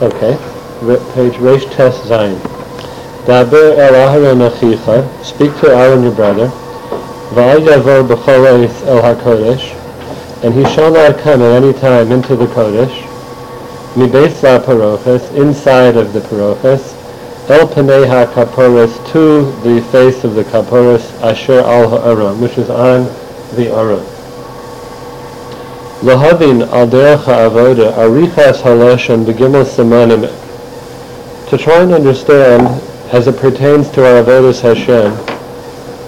Okay, page Reish Tes Zayin. Daber el Aharon achicha, speak to Aaron your brother, v'al yavo b'chol el HaKodesh, and he shall not come at any time into the Kodesh, mibeis la parochas, inside of the parochas, el panei ha-kaporos, to the face of the kaporos, asher al ha'aron, which is on the aron. Lahavin al derech ha'avoda, arichas haloshen begimel semanim, to try and understand, as it pertains to our avodas Hashem,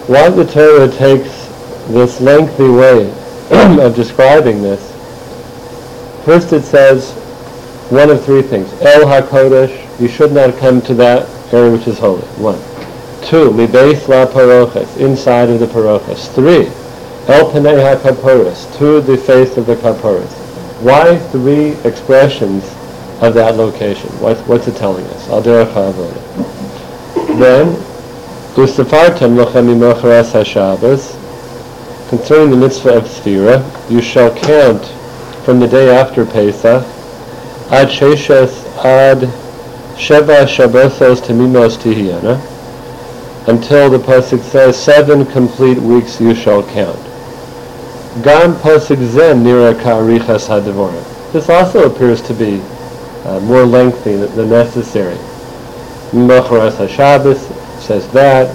why the Torah takes this lengthy way of describing this. First it says one of three things. El HaKodesh, you should not come to that area which is holy. One. Two, Mibeis La Parochas, inside of the Parochas. Three, El Panei HaKaporis, to the face of the Kaporis. Why three expressions of that location? What's, what's it telling us? Al. Then, Usafartem Lochem Imocharas HaShabbos, concerning the mitzvah of Sfira, you shall count from the day after Pesach, Ad Sheshes Ad Sheva Shabbosos Temimos Tihiyana, until the Pasuk says, seven complete weeks you shall count. Gam Pasuk Zen Nira. This also appears to be uh, more lengthy than, necessary. Mocharas HaShabbos says that.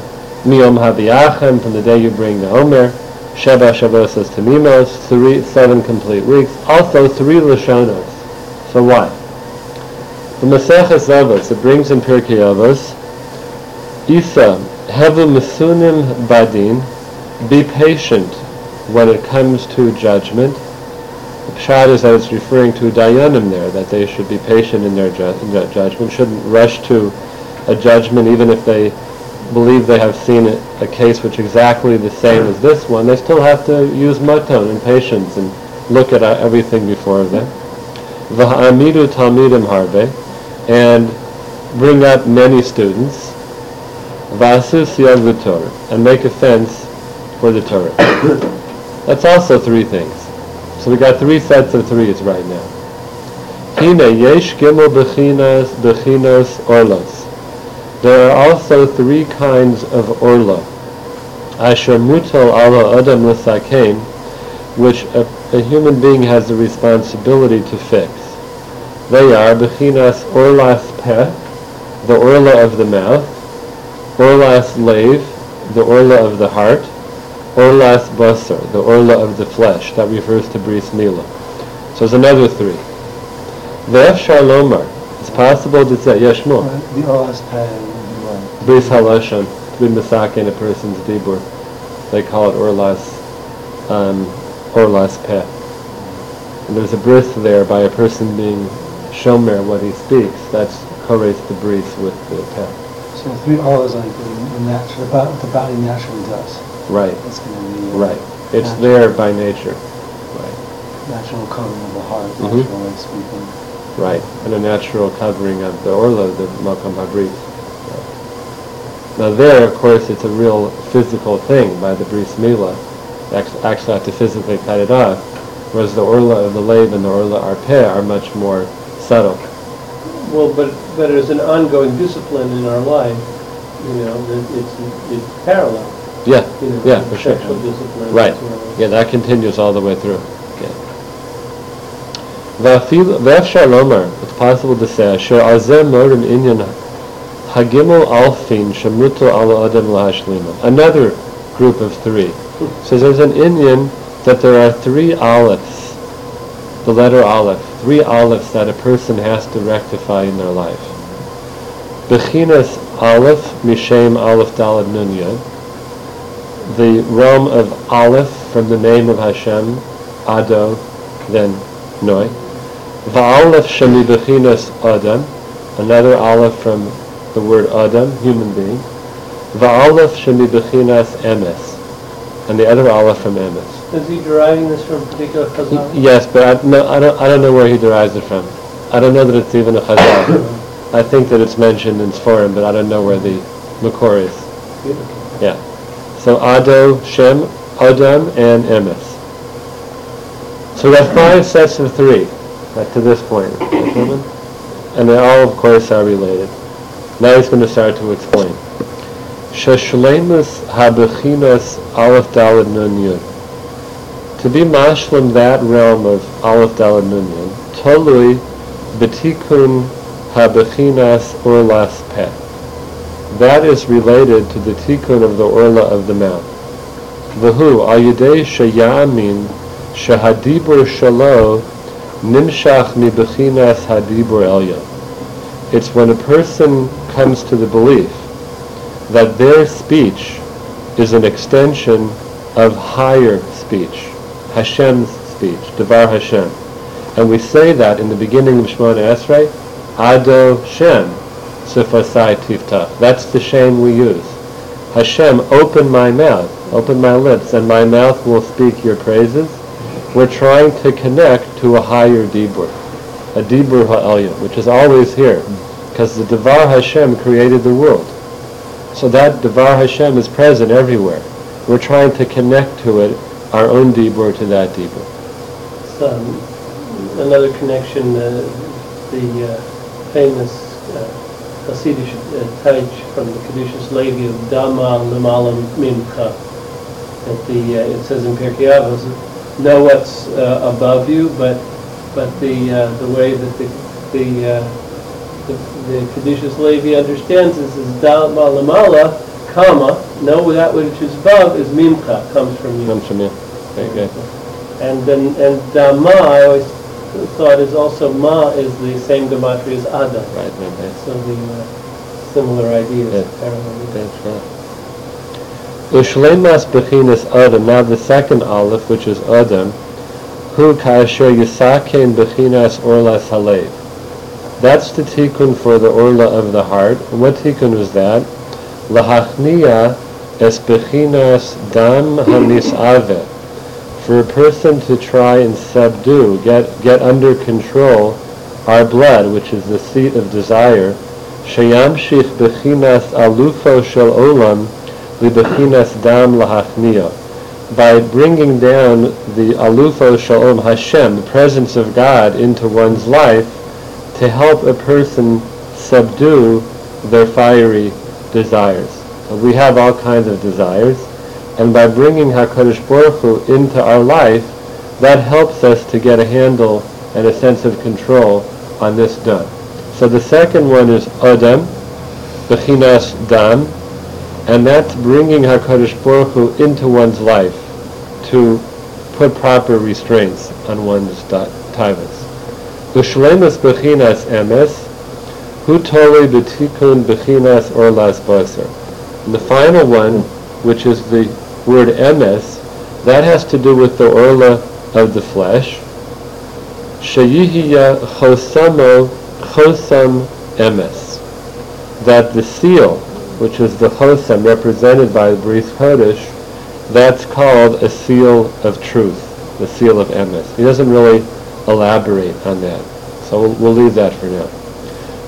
Miyom HaBiachem, from the day you bring the Omer. Sheba Shabbos Tamimos, three, seven complete weeks. Also three Lashonos. So why? The Maseches Avos, it brings in Pirkei Avos, Isa, Hevu Masunim Badin, be patient when it comes to judgment. The Pshat is that it's referring to Dayanim there, that they should be patient in their ju- in judgment, shouldn't rush to a judgment even if they believe they have seen a, a case which exactly the same as this one, they still have to use maton and patience and look at uh, everything before them. V'ha'amidu talmidim harbe, and bring up many students. V'asus and make a fence for the Torah. That's also three things. So we got three sets of threes right now. Hine yesh gimel bechinas bechinos orlos. There are also three kinds of orla. Asher mutal ala adam l'sakein, which a, a human being has the responsibility to fix. They are bechinas orlas peh, the orla of the mouth, orlas leiv, the orla of the heart, orlas basar, the orla of the flesh. That refers to bris milah. So there's another three. Ve'ef shalomar. It's possible to say, yes, more. The Bris halashon, to be misak in a person's dibur. They call it orlas, um, orlas peh. And there's a bris there by a person being shomer what he speaks. That's correlates the bris with the peh. so the three are like the natural, what the body naturally does. Right, It's going to be right. It's Natural. there by nature. Right, natural covering of the heart, Mhm. natural way of speaking. right. And a natural covering of the orla, the makam habris. Now there, of course, it's a real physical thing by the bris milah. Act- Actually have to physically cut it off. Whereas the orla of the lave and the orla arpeh are much more subtle. Well, but, but as an ongoing discipline in our life, you know, that it's, it's parallel, Yeah, you know. yeah, for sure. Sexual discipline. Right. Yeah, that continues all the way through. Yeah. Va'afil- it's possible to say, Asher azeh morim inyan hagimel alfin shemuto ala adam lahashlima. Another group of three. Says there's an inyan that there are three alephs, the letter aleph, three alephs that a person has to rectify in their life. Bechinas aleph, mishem aleph dalad nun the realm of Aleph from the name of Hashem, Ado, then Noi. Va'aleph shemi bechinas Adam, another Aleph from the word Adam, human being. Va'aleph shemibechinas Emes, and the other Aleph from Emes. Is he deriving this from a particular chazal? Yes, but I, no, I, don't, I don't know where he derives it from. I don't know that it's even a Chazal. I think that it's mentioned in Sforim, but I don't know where the Makor is. Yeah. So Ado, Shem, Adam, and Emes. So we have five sets of three, up to this point. And they all, of course, are related. Now he's going to start to explain. Sheshlemus habechinas aleph dalad nun yud. To be mashlim that realm of aleph dalad nun yud, tolui betikun habechinas orlas peh. That is related to the tikkun of the orla of the mouth. V'hu al yedei sheyamin shehadibur shalo nimshach mibechinas hadibur elyon. It's when a person comes to the belief that their speech is an extension of higher speech, Hashem's speech, Devar Hashem. And we say that in the beginning of Shemona Esrei, Ado Shem, Sifasai Tiftach. That's the shame we use. Hashem, open my mouth, open my lips, and my mouth will speak your praises. We're trying to connect to a higher Dibur, a Dibur Ha'elya, which is always here, because the Devar Hashem created the world. So that Devar Hashem is present everywhere. We're trying to connect to it, our own Dibur to that Dibur. Um, another connection, uh, the uh, famous uh, Hasidic uh, from the Kedushas Levi of Dama Lamalam Mimcha. That the, uh, it says in Pirkei Avos, know what's uh, above you, but but the uh, the way that the the uh, the, the Kedushas Levi understands this is Dama Lamala, comma, know that which is above is Mimcha, comes from you. Comes from you. Very good. And then, and Dama, I always thought is also Ma is the same gematria as Adam. Right, right, right. So the uh, similar ideas Yeah. apparently. That's right. Ushlemas bechinas Adam. Now the second aleph, which is Adam, hu kaasher yisakein bechinas orlas halev. That's the tikkun for the orla of the heart. And what tikkun was that? Lahachnia es bechinas dam hanisave. For a person to try and subdue, get, get under control our blood, which is the seat of desire, sheyamshich bechinas alufo shel olam libechinas dam lahachnia. By bringing down the alufo shalom Hashem, the presence of God, into one's life, to help a person subdue their fiery desires. So we have all kinds of desires, and by bringing HaKadosh Baruch Hu into our life, that helps us to get a handle and a sense of control on this dam. So the second one is Adam, Bechinas Dam, and that's bringing HaKadosh Baruch Hu into one's life to put proper restraints on one's taivas. Ushlemus bechinas emes, hu toli betikun bechinas orlas basar. And the final one, which is the word emes, that has to do with the orla of the flesh. Sheyihiya chosamo chosam emes. That the seal, which is the chosam represented by the Bris Kodesh, that's called a seal of truth, the seal of emes. He doesn't really elaborate on that. So we'll, we'll leave that for now.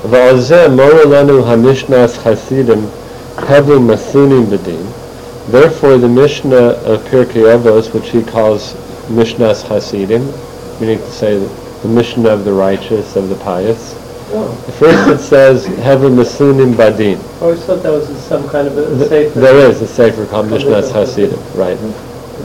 Mora lanu hamishnas chasidim kavli masunim b'din. Therefore, the Mishnah of Pirkei Avos, which he calls Mishnas Hasidim, meaning to say the Mishnah of the righteous, of the pious. Oh, First it says, Hevel Masunim Badin. I always thought that was some kind of a safer. There is a sefer called Mishnas Hasidim, right.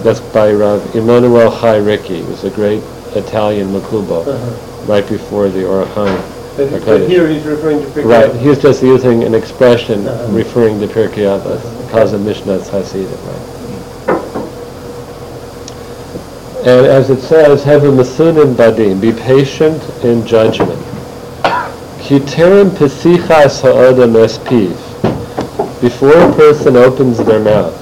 That's by Rav Immanuel Chai who was a great Italian Makubo, Uh-huh. right before the Orachim. But but here he's referring to Right, he's just using an expression Uh-huh. referring to Pirkei Avos, calls it Mishnas Hasidim, right. And as it says, have a masunim badim, be patient in judgment. Kiterem pesichas ha'odam espiv, before a person opens their mouth,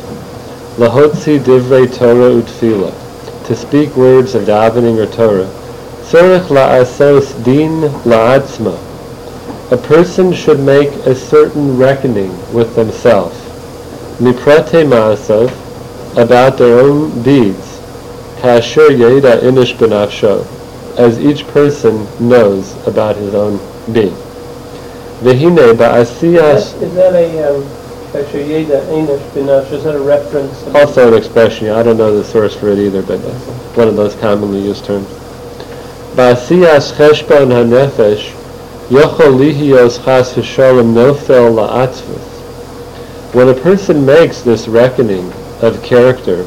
lahotzi divrei Torah utfila, to speak words of davening or Torah, tzorich la'asos din la'atzma, a person should make a certain reckoning with themselves, miprate ma'asov, about their own deeds, kasher yeda inish benafsho, as each person knows about his own being. Vehine Is that- is that a, um, actually, Yeda Einish Binash, is that a reference? also an expression, I don't know the source for it either, but one of those commonly used terms. When a person makes this reckoning of character,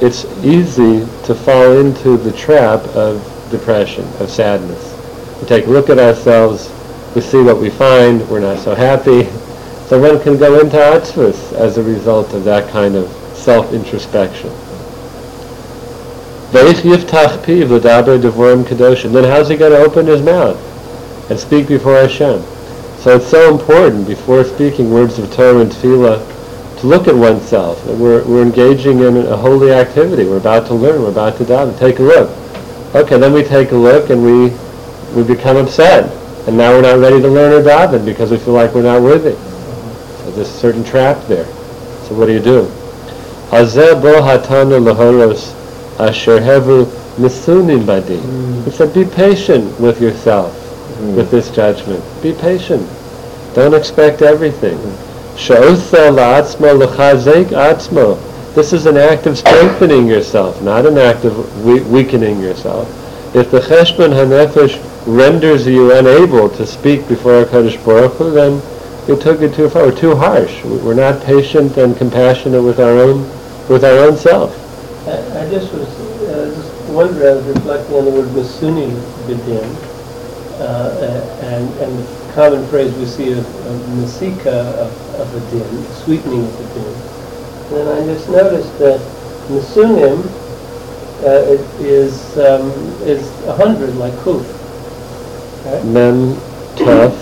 it's easy to fall into the trap of depression, of sadness. We take a look at ourselves, we see what we find, we're not so happy. So one can go into atzvus as a result of that kind of self-introspection. Then how's he going to open his mouth and speak before Hashem? So it's so important before speaking words of Torah and tefillah to look at oneself. We're, we're engaging in a holy activity. We're about to learn. We're about to daven. Take a look. Okay, then we take a look and we we become upset. And now we're not ready to learn or daven because we feel like we're not worthy. So there's a certain trap there. So what do you do? Hazeh bo hatanu lahoros asher hevu misunim badi. Hmm. He said, be patient with yourself, hmm. with this judgment. Be patient. Don't expect everything. Sha'usa la'atzmo l'chazek atzmo. This is an act of strengthening yourself, not an act of we- weakening yourself. If the cheshbon hanefesh renders you unable to speak before HaKadosh Baruch Hu, then you took it too far. We're too harsh. We're not patient and compassionate with our own, with our own self. I I just was, uh, just wondering, I was reflecting on the word masuni bidin, uh, and, and the common phrase we see of, of masika of, of a din, sweetening of the din. And I just noticed that masunim uh, is um, is a hundred like kuf. Right? Mem, tough.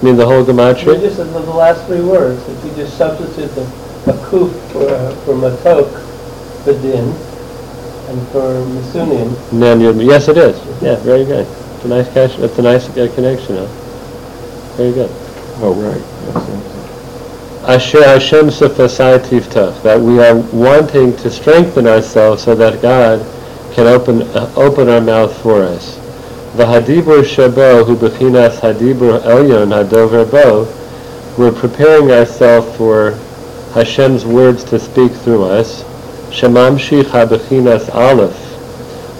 I mean the whole gematria. just the, the last three words, if you just substitute the, a kuf for, uh, for matok, bidin, and for masunim, Mem, yes, it is. Yeah, very good. It's a nice catch. That's a nice uh, connection. Huh? Very good. Oh, right. That's it. Asher Hashem sefasai tiftach, that we are wanting to strengthen ourselves so that God can open uh, open our mouth for us. V'hadibur shabo hu bechinas hadibur elyon hadover bo. We're preparing ourselves for Hashem's words to speak through us. Shemamshich habechinas aleph,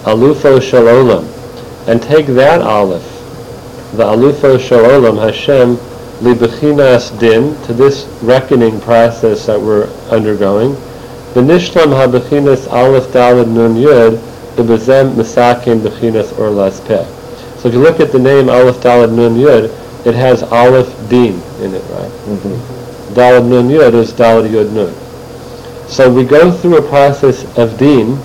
alufo shalolam, and take that aleph, the alufo shalolam Hashem libechinas din, to this reckoning process that we're undergoing. The nishlam habechinas aleph dalad nun yud, the bezem misakim bechinas or peh. So if you look at the name aleph dalad nun yud, it has aleph din in it, right? Mm-hmm. Dalad nun yud is dalad yud nun. So we go through a process of din,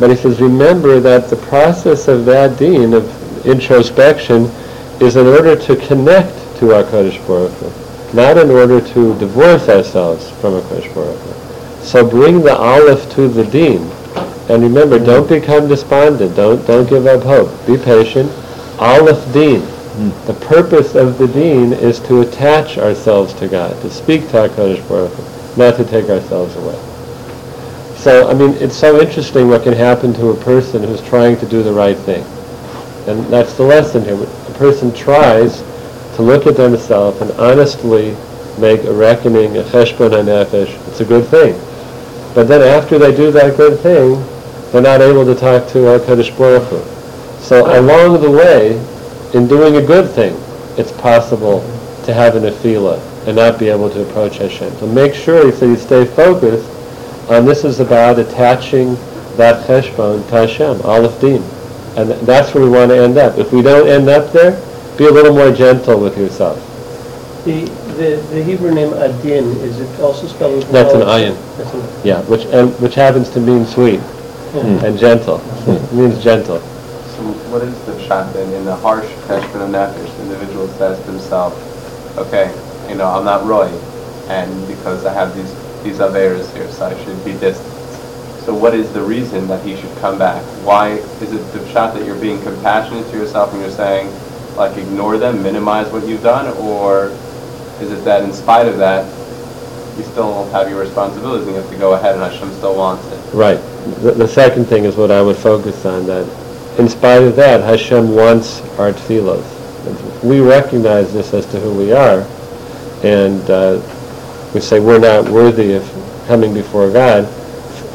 but he says, remember that the process of that din, of introspection, is in order to connect to HaKadosh Baruch Hu, not in order to divorce ourselves from HaKadosh Baruch Hu. So bring the aleph to the din, and remember, mm-hmm. don't become despondent, don't, don't give up hope, be patient. Aleph din, mm. the purpose of the deen is to attach ourselves to God, to speak to HaKadosh Baruch Hu, not to take ourselves away. So, I mean, it's so interesting what can happen to a person who's trying to do the right thing. And that's the lesson here. A person tries to look at themselves and honestly make a reckoning, a cheshbon hanefesh. It's a good thing. But then after they do that good thing, they're not able to talk to HaKadosh Baruch Hu. So along the way, in doing a good thing, it's possible to have an afila and not be able to approach Hashem. So make sure so you stay focused on this is about attaching that cheshbon to Hashem, Aleph Din. And that's where we want to end up. If we don't end up there, be a little more gentle with yourself. The, the, the Hebrew name Adin, is it also spelled with That's an ayin? ayin. That's an Yeah, which and which happens to mean sweet yeah. and gentle. It means gentle. So what is the pshat then? In the harsh cheshbon nefesh, the individual says to himself, okay, you know, I'm not roy, and because I have these these averas here, so I should be distant. So what is the reason that he should come back? Why is it the pshat that you're being compassionate to yourself and you're saying, like, ignore them, minimize what you've done, or is it that in spite of that, you still have your responsibilities and you have to go ahead and Hashem still wants it? Right. The, the second thing is what I would focus on, that in spite of that, Hashem wants our tefillos. We recognize this as to who we are, and uh, we say we're not worthy of coming before God.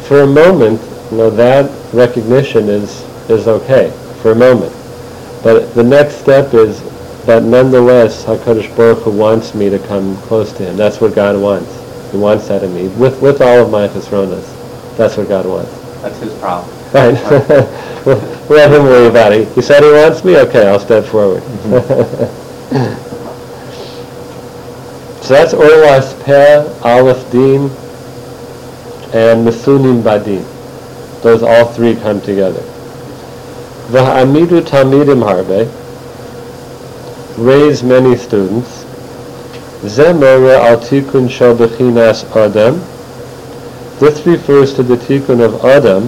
For a moment, you know, that recognition is, is okay, for a moment. But the next step is but nonetheless, HaKadosh Baruch Hu wants me to come close to Him. That's what God wants. He wants that in me, with, with all of my chesronas. That's what God wants. That's his problem. Right. We Let him worry about it. He said he wants me? Okay, I'll step forward. so that's Orlas Peh, Aleph Din, and Misunim Badin. Those all three come together. V'ha'amidu talmidim harbe, raise many students. Zemore al tikun shel adam. This refers to the tikkun of Adam,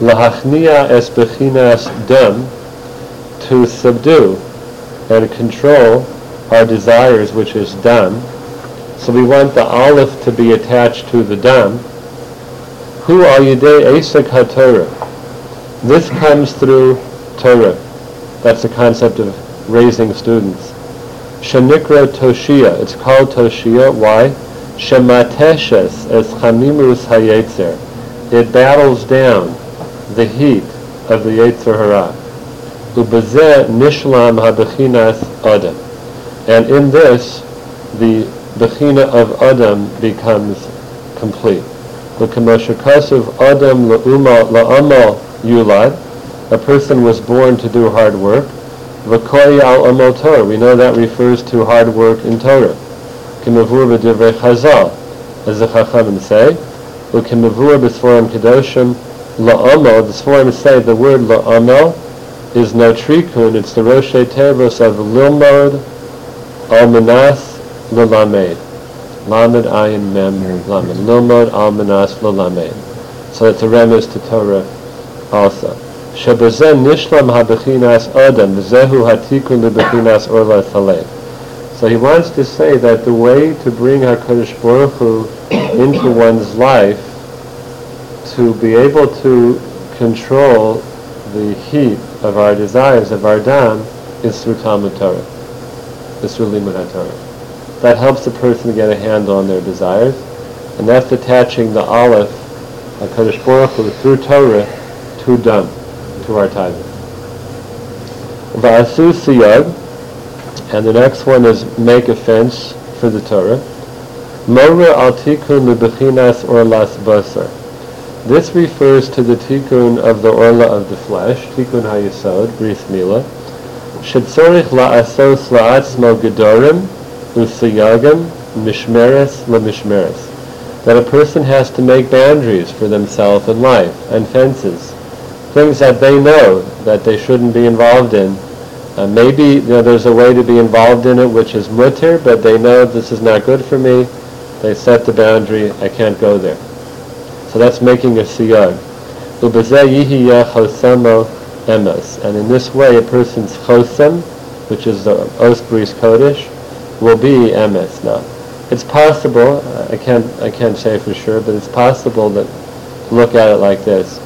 lahachnia es bechinas dam, to subdue and control our desires, which is dam. So we want the aleph to be attached to the dam. Hu al yidei esek haTorah. This comes through Torah. That's the concept of raising students. Shenikra Toshia. It's called Toshia. Why? Shemateshes es chamimus hayetzer. It battles down the heat of the Yetzer Hara. Ubezeh nishlam habechinas adam. And in this, the bechina of Adam becomes complete. The L'kamashakasav Adam la'uma la'amal yulad. A person was born to do hard work. V'koi al Torah. We know that refers to hard work in Torah. Kimavur b'divrei chazal. As the Chachamim say. Ukimavur b'sforim kedoshim la'amal. The Sforim say the word la'amal is no trikun. It's the Roshei Tevos of lilmod almanas lalamed. Lamed ayin mem lamed. Lilmod almanas lalamed. So it's a remiss to Torah also. Shebezen nishlam habechinas adam, zehu hatikun lebechinas orla thalei. So he wants to say that the way to bring HaKadosh Baruch Hu into one's life, to be able to control the heat of our desires, of our dam, is through Talmud Torah, That helps the person get a handle on their desires, and that's attaching the aleph, HaKadosh Baruch Hu, through Torah, to dam, to our tithing. Va'asu siyag, and the next one is make a fence for the Torah. Mora al tikun lebechinas orlas basar. This refers to the tikkun of the orla of the flesh, tikkun hayesod, bris mila. La'atzmo gedorim usiyagim mishmeres lemishmeres. That a person has to make boundaries for themselves in life and fences, things that they know that they shouldn't be involved in. Uh, maybe you know, there's a way to be involved in it which is mutter, but they know this is not good for me. They set the boundary, I can't go there. So that's making a siyag. Emes. And in this way, a person's chosem, which is the osbris kodesh, will be emes now. It's possible, I can't, I can't say for sure, but it's possible that, look at it like this,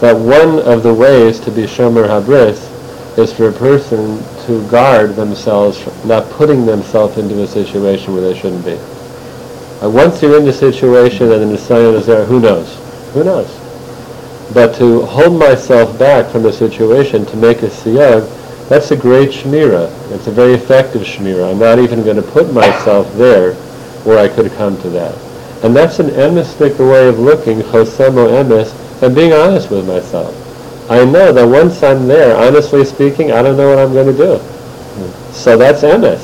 that one of the ways to be shomer habris is for a person to guard themselves from not putting themselves into a situation where they shouldn't be. And once you're in the situation and the Messiah is there, who knows? Who knows? But to hold myself back from the situation, to make a siyag, that's a great shmira. It's a very effective shmira. I'm not even going to put myself there where I could come to that. And that's an emistic way of looking, chosemo emes, and being honest with myself. I know that once I'm there, honestly speaking, I don't know what I'm going to do. Hmm. So that's emes.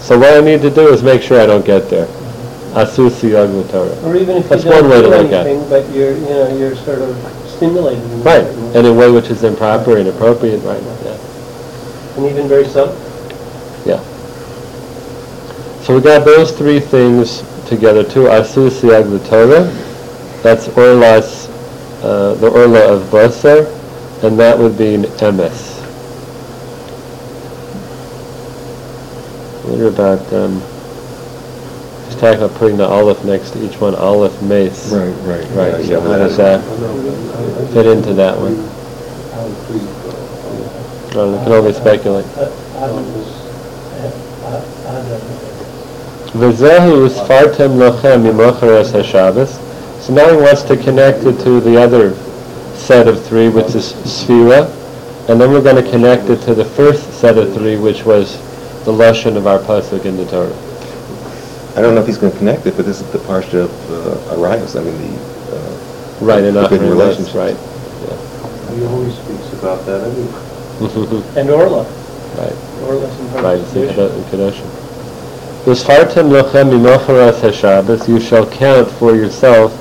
So what I need to do is make sure I don't get there. Asu siyag Torah. Or even if you That's one don't way to do look at it. anything, but you're, you know, you're sort of stimulating. in Right, in a way which is improper, and inappropriate, right, yeah. And even very subtle. Yeah. So we got those three things together too. Asu siyag Torah, that's orlas, uh, the orla of basar, and that would be an emes. What about, um, talking about putting the olive next to each one, olive mace. Right, right. Right, yeah, so how does that fit into that one? I don't know, I can only speculate. V'zehu sfartem lochem mimocheres haShabbos. So now he wants to connect it to the other set of three, which is Sfira. and then we're going to connect it to the first set of three, which was the lesson of our pasuk in the Torah. I don't know if he's going to connect it, but this is the parsha of uh, Arias. I mean, the uh, Right, and The good Achrim, that's relationship. right. He always speaks about that anyway. And Orla, right, Orla's in right, it's in Parshat Kedo- in Kedoshim. V'sfartem lochem mimocharas haShabbos, you shall count for yourself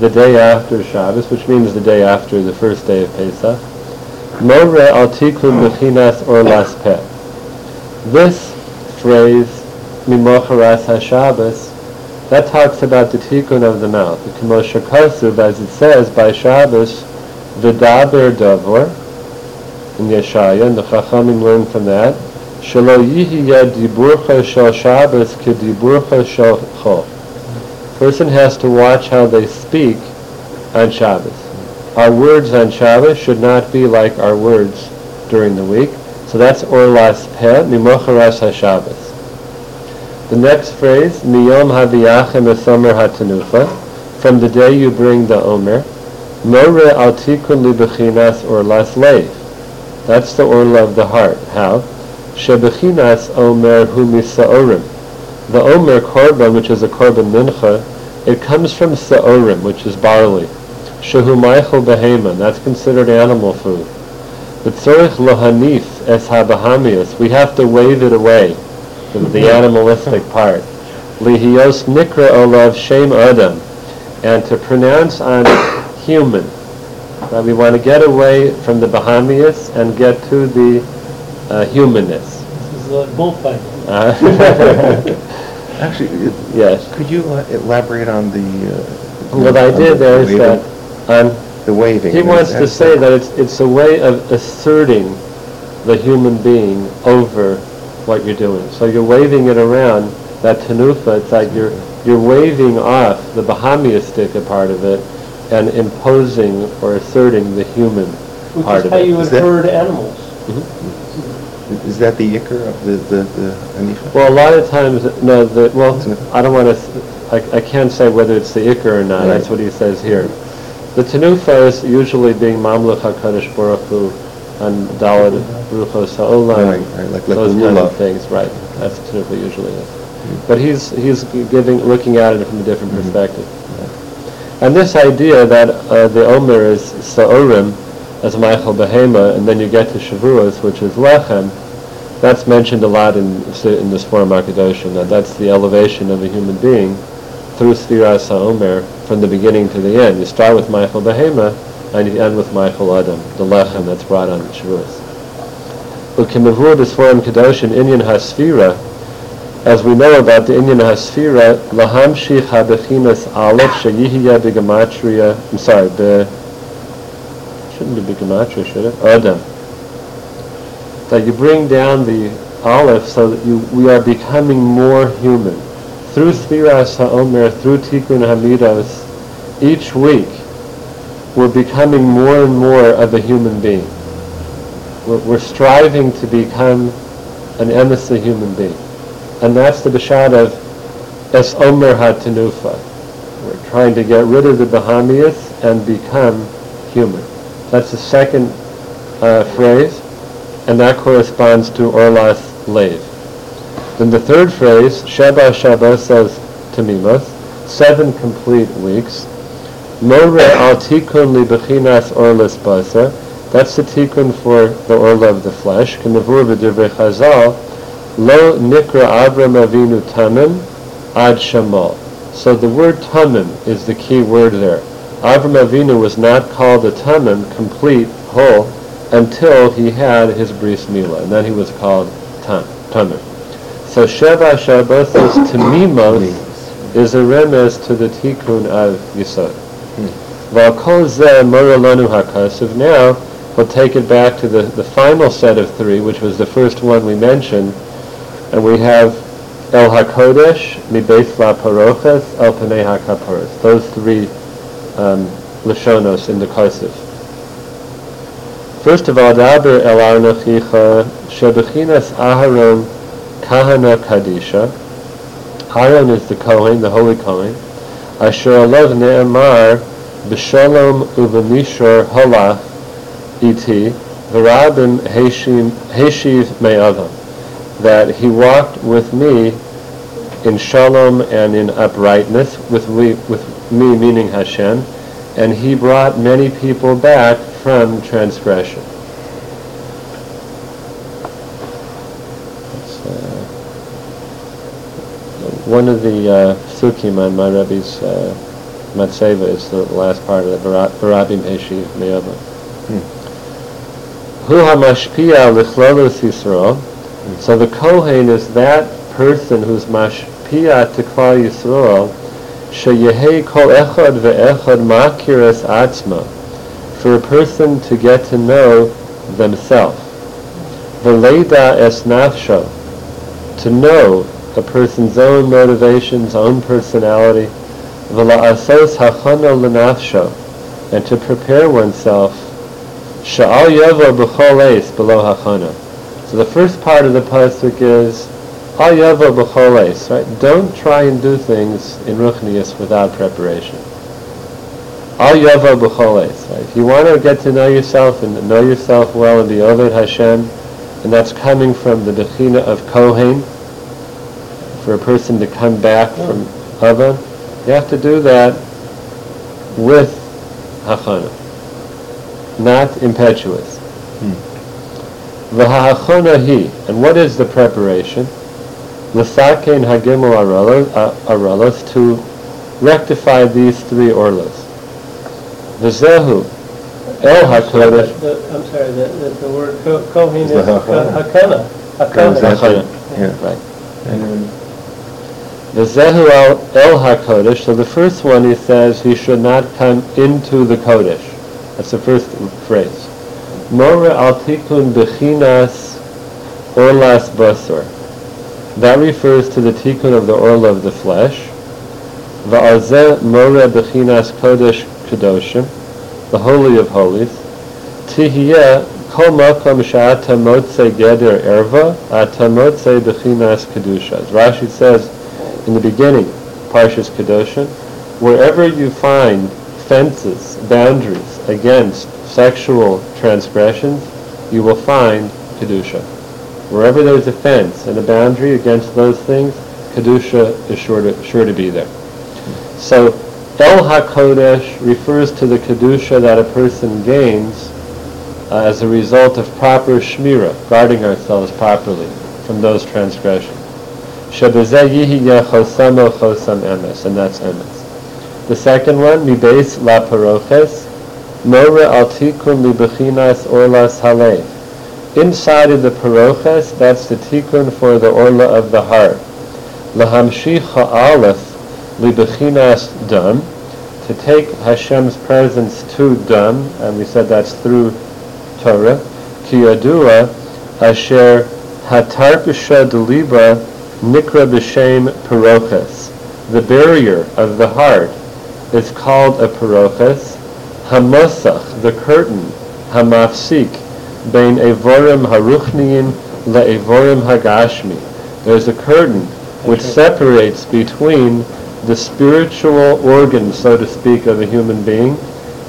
the day after Shabbos, which means the day after the first day of Pesach. More al tikun bechinas or las peh. This phrase, mimocharas haShabbos, that talks about the tikkun of the mouth. The Kemosha Kasuv, as it says, by Shabbos, v'daber davor, in Yeshaya, and the Chachamim learn from that, shelo yihiya diburcha shel Shabbos kediburcha shel chol. Person has to watch how they speak on Shabbos. Our words on Shabbos should not be like our words during the week. So that's orlas peh, mimocharas ha-Shabbos. The next phrase, miyom haviyachem esomer hatanufa, from the day you bring the omer, more al tikun or las leiv. That's the orla of the heart. How? Shebechinas omer hu misaorim. The omer korban, which is a korban mincha, it comes from saorim, which is barley. Shehu maichel behema, that's considered animal food. But tzorich lohanif es habahamias, we have to wave it away, the, the animalistic part. Lihios nikra olav shem adam, and to pronounce on human. Now we want to get away from the bahamias and get to the uh, humanness. This is a bullfight. Uh, actually, it- yes. could you uh, elaborate on the? Uh, What I did the there is waving- that um, the waving. he wants to say that it's it's a way of asserting the human being over what you're doing. So you're waving it around that tanufa. It's like you're you're waving off the bahamiistic part of it and imposing or asserting the human Which part is of how it. you would Is that- herd animals. Mm-hmm. Is that the ikr of the the, the anifa? Well, a lot of times, no, the, well, I don't want to, I, I can't say whether it's the ikr or not, that's what he says here. The tanufa is usually being mamluch HaKadosh Baruch Hu and Dalad Ruchos Ha'olam, Right, right, like- like those kind of things, right, that's tenufa usually is. But he's, he's giving, looking at it from a different perspective. And this idea that uh, the Omer is Sa'orim, as Maichel Behema, and then you get to Shavuos, which is Lechem, that's mentioned a lot in, in this form Akadoshim, that that's the elevation of a human being through Sfiras HaOmer from the beginning to the end. You start with Maichel Behema, and you end with Maichel Adam, the Lechem that's brought on Shavuos. Ukimavur this form Kadosh in Inyan HaSfira, as we know about the Inyan HaSfira, Lahamshich HaBechinas Aleph Sheyihiya Bigamatria, I'm sorry, shouldn't be Bigamatria, should it? Adam. That you bring down the Aleph so that you, we are becoming more human. Through Sfiras HaOmer, through Tikkun Hamidos, each week, we're becoming more and more of a human being. We're, we're striving to become an emissary human being. And that's the Bashad of Es Omer HaTanufa. We're trying to get rid of the Bahamias and become human. That's the second uh, phrase, and that corresponds to Orlas Lev. Then the third phrase, Sheba Sheba says Tamimos, seven complete weeks. More al basar. That's the tikkun for the orla of the flesh. K'nevur v'divrei chazal, lo nikra Avram Avinu tamim ad shamal. So the word tamim is the key word there. Avram Avinu was not called a tamim, complete, whole, until he had his bris milah, and then he was called tam, tamim. So Sheva Shabbosos Tamimos is a remez to the tikkun of Yisod. Lanu hakasuv. Now we'll take it back to the, the final set of three, which was the first one we mentioned, and we have El Hakodesh, Mibeis La Paroches, El Panei HaKaporos. Those three um, Lashonos in the Kasuv. First of all, Daber El Arnachicha, Shebechinas Aharon Kahana Kadisha. Aaron is the Kohen, the Holy Kohen. Alav Ne'emar B'Shalom U'B'Mishor Halach Iti V'rabim heshiv heshiv me'avam, that he walked with me in shalom and in uprightness, with with me meaning Hashem, and he brought many people back from transgression. It's, uh, one of the uh, psukim on my Rebbe's uh, Matseva is the last part of the Barabim Heshiv Me'avam. Hu hamashpia lichlolos Yisrael. So the Kohen is that person who's mashpia to Klal Yisrael, sheyehei kol echad ve'echad makiras atzma, for a person to get to know themselves. V'leida es nafsho, to know a person's own motivations, own personality, hachana and to prepare oneself b'chol eis below hachana. So the first part of the pasuk is Al b'chol eis, right? Don't try and do things in ruchnius without preparation. Al b'chol right? If you want to get to know yourself and know yourself well and be Oved Hashem, and that's coming from the Bechina of Kohen, for a person to come back from Ava, you have to do that with hachana not impetuous. V'ha'achona hi, and what is the preparation? L'sakein hagimel arelos, uh, to rectify these three orlas. V'zehu, el ha'kodesh, I'm sorry, the, the, the word ko- kohen is hakana. hakana. Hakana. Yeah. right. El, el ha'kodesh, so the first one he says he should not come into the kodesh. That's the first phrase. Mora al tikun bechinas orlas basar. That refers to the tikkun of the orla of the flesh. Va'azeh more bechinas kodesh kadoshim, the holy of holies. Tihiyeh kol makom sha'ata motze geder erva, ata motze bechinas kedusha. As Rashi says in the beginning, Parshas Kedoshim, wherever you find fences, boundaries against sexual transgressions, you will find Kedusha. Wherever there's a fence and a boundary against those things, Kedusha is sure to, sure to be there. So, El HaKodesh refers to the Kedusha that a person gains uh, as a result of proper Shmira, guarding ourselves properly from those transgressions. Shebezeh yihiyeh chosamo chosam emes, and that's emes. The second one, mibeis la paroches, more al libechinas orlas halev. Inside of the paroches, that's the tikkun for the orla of the heart. Lahamshich ha'alef libechinas dam, to take Hashem's presence to dam, and we said that's through Torah, ki yadua asher hatarpisha deliba nikra b'shem paroches. The barrier of the heart is called a paroches, hamosach, the curtain, hamafsik, bein evorim haruchniim le'evorim hagashmi. There's a curtain which separates between the spiritual organs, so to speak, of a human being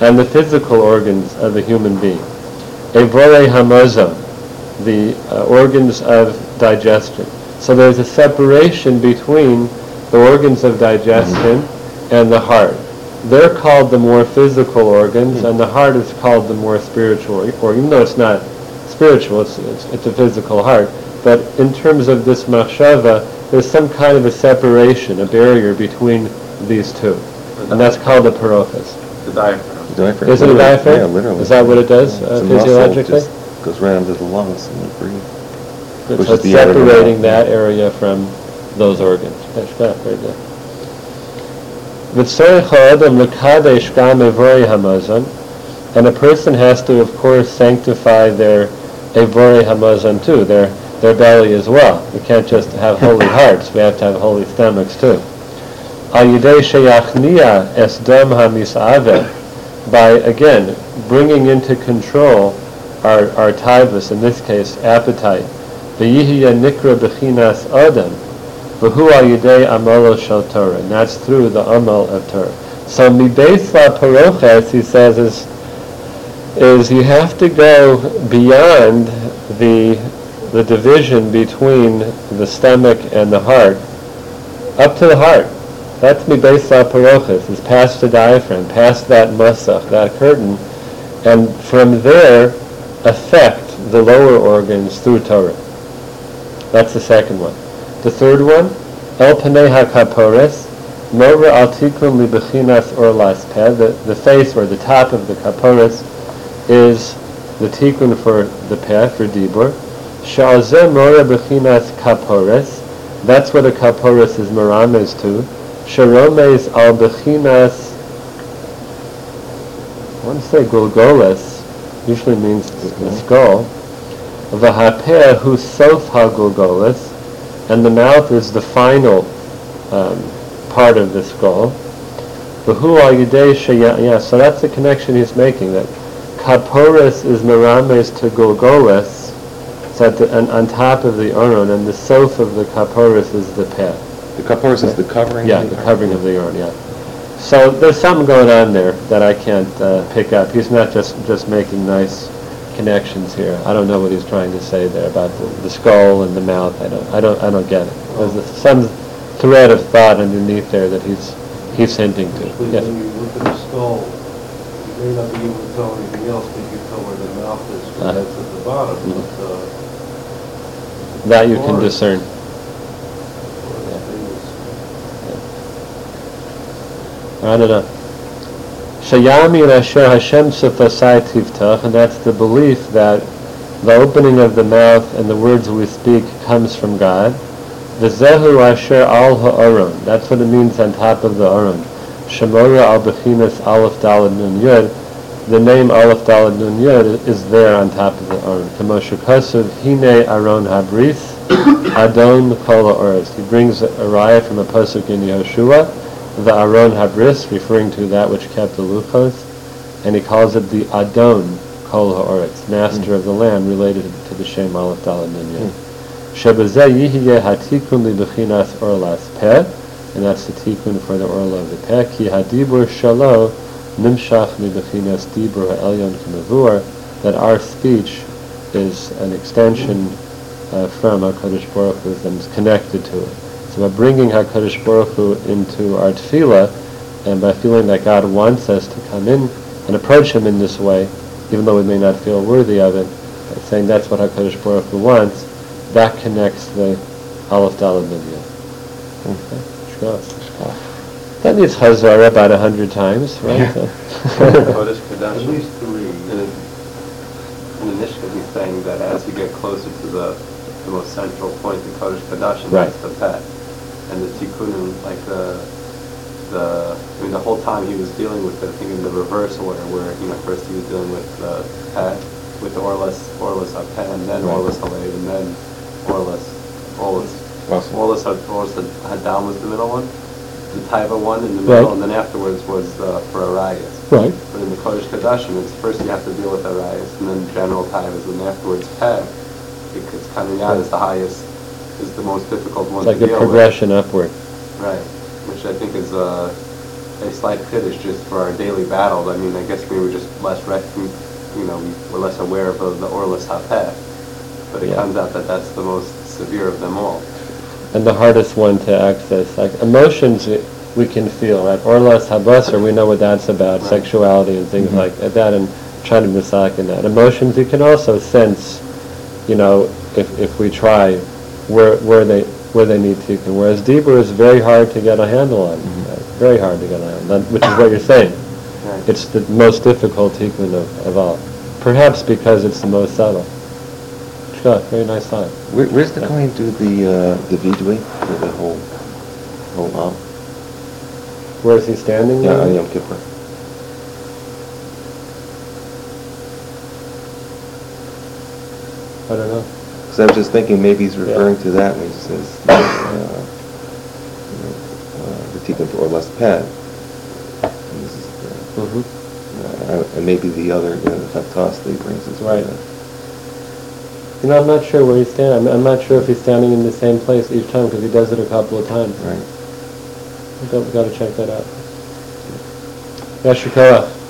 and the physical organs of a human being. Evore hamozon, the uh, organs of digestion. So there's a separation between the organs of digestion and the heart. They're called the more physical organs, and the heart is called the more spiritual organ. Even though it's not spiritual, it's, it's, it's a physical heart. But in terms of this machshava, there's some kind of a separation, a barrier between these two. And that's called a parochus. The diaphragm. The diaphragm. Is it a diaphragm? Yeah, literally. Is that what it does, Yeah, uh, it's muscle, physiologically? just Goes right into the lungs and you breathe. So Which is the area separating that area from those organs. That's good, very good. V'tzorech ha'adam l'kadesh gam evorei hamazon, and a person has to, of course, sanctify their evorei hamazon too, their their belly as well. We can't just have holy hearts; we have to have holy stomachs too. Al sheyachnia es hamisave, by again bringing into control our our taivas, in this case appetite. V'yihya nikra bechinas adam, v'hu al yidei shel Torah, and that's through the amal of Torah. So mibeis la paroches, he says, is is you have to go beyond the the division between the stomach and the heart up to the heart. That's me based on parochis, is past the diaphragm, past that musach, that curtain, and from there affect the lower organs through Torah. That's the second one. The third one, El Panei HaKapores, Mora Al Tikun Libechinas Or Laspeh, the, the face or the top of the Kapores is the Tikun for the peh, for Dibur. Sha'azeh Mora Bechinas Kapores, that's what a Kapores is Marames to. Sharomes Al Bechinas, I want to say Gulgoles, usually means the skull. V'hapeh hu sof ha-Gulgoles, and the mouth is the final um, part of the skull. V'hu al yeah, so that's the connection he's making, that Kaporis is Merames to Gulgoles, so the, on, on top of the Aron, and the sof of the Kaporis is the peh. The kaporos is the covering? Yeah, the covering of the urn, yeah. So there's something going on there that I can't uh, pick up. He's not just, just making nice connections here. I don't know what he's trying to say there about the, the skull and the mouth. I don't, I don't, I don't get it. There's some thread of thought underneath there that he's, he's hinting to. Especially Yes. when you look at the skull, you may not be able to tell anything else, but you can tell where the mouth is, Uh-huh. that's at the bottom, Mhm. but, uh, That you can discern. the things- I don't know. Shayami Asher Hashem Sefasai Tiftach, and that's the belief that the opening of the mouth and the words we speak comes from God. V'zehu Asher Al Ha'aron, that's what it means on top of the Aron. Shemora Al Bechinas Aleph Dalad Nun Yud, the name Aleph Dalad Nun Yud is there on top of the Aron. Kamosha Kosev Hine Aron Habris, Adon Kol Ha'oretz. He brings a raya from a pasuk in Yehoshua, the Aron Habris, referring to that which kept the Luchos, and he calls it the Adon Kol Ha'oretz, master of the land, related to the Shem Aleph Dalad Nun Yud. Shebazeh yihye hatikun libechinas orlas peh, and that's the tikkun for the orla of the peh, ki hadibur shalo nimshach libechinas dibur ha'elyon k'mavur, that our speech is an extension uh, from HaKadosh Baruch Hu and is connected to it. So by bringing HaKadosh Baruch Hu into our tefillah, and by feeling that God wants us to come in and approach Him in this way, even though we may not feel worthy of it, by saying that's what HaKadosh Baruch Hu wants, that connects the Aleph Dalad Midya. Okay, Shkos. That needs Hazara about a hundred times, right? Kodesh At least three. In the, in Nishka, he's saying that as you get closer to the, the most central point, the Kodesh Kadashim, Right. that's the pet. And the Tikkunim, like the, the, I mean, the whole time he was dealing with it, I think in the reverse order, where, you know, first he was dealing with the pet, with the Orlas, Orlas pet, and then Right. Orlas Halev, and then Orlas, Orlas. Awesome. Orlas Had- Hadam was the middle one, the Taiva one in the Right. middle, and then afterwards was uh, for Arias. Right. But in the Kodesh Kadashim, it's first you have to deal with Arias, and then general Taivas, and afterwards Peh, because coming out is the highest, is the most difficult one It's like to a deal progression upward. Right, which I think is uh, a slight kiddush just for our daily battle. I mean, I guess we were just less, rec- you know, we were less aware of the Orlas HaPeh, but it Yeah. comes out that that's the most severe of them all. and the hardest one to access. Like emotions, we- we can feel, right? Orlas habasar, we know what that's about, Right. sexuality and things Mhm. like that, and trying to misak in that. Emotions, you can also sense, you know, if, if we try, where, where they where they need to. Whereas Dibur is very hard to get a handle on, Mhm. right? very hard to get a handle on, which is what you're saying. Right. It's the most difficult tikkun of, of all. Perhaps because it's the most subtle. Sure, very nice thought. Where, where's the Kohen do the, uh, the vidui, the, the whole, whole am? Where is he standing? Yeah, on Yom Kippur. I don't know. Because I was just thinking maybe he's referring to that when he says, uh, you know, uh, for Orlas Peh. And this is, uh, Mm-hmm. uh, And maybe the other, you know, the Chavtas that he brings well. Right. You know, I'm not sure where he's standing. I'm, I'm not sure if he's standing in the same place each time because he does it a couple of times. Right. We've got, we've got to check that out. Yashikoah.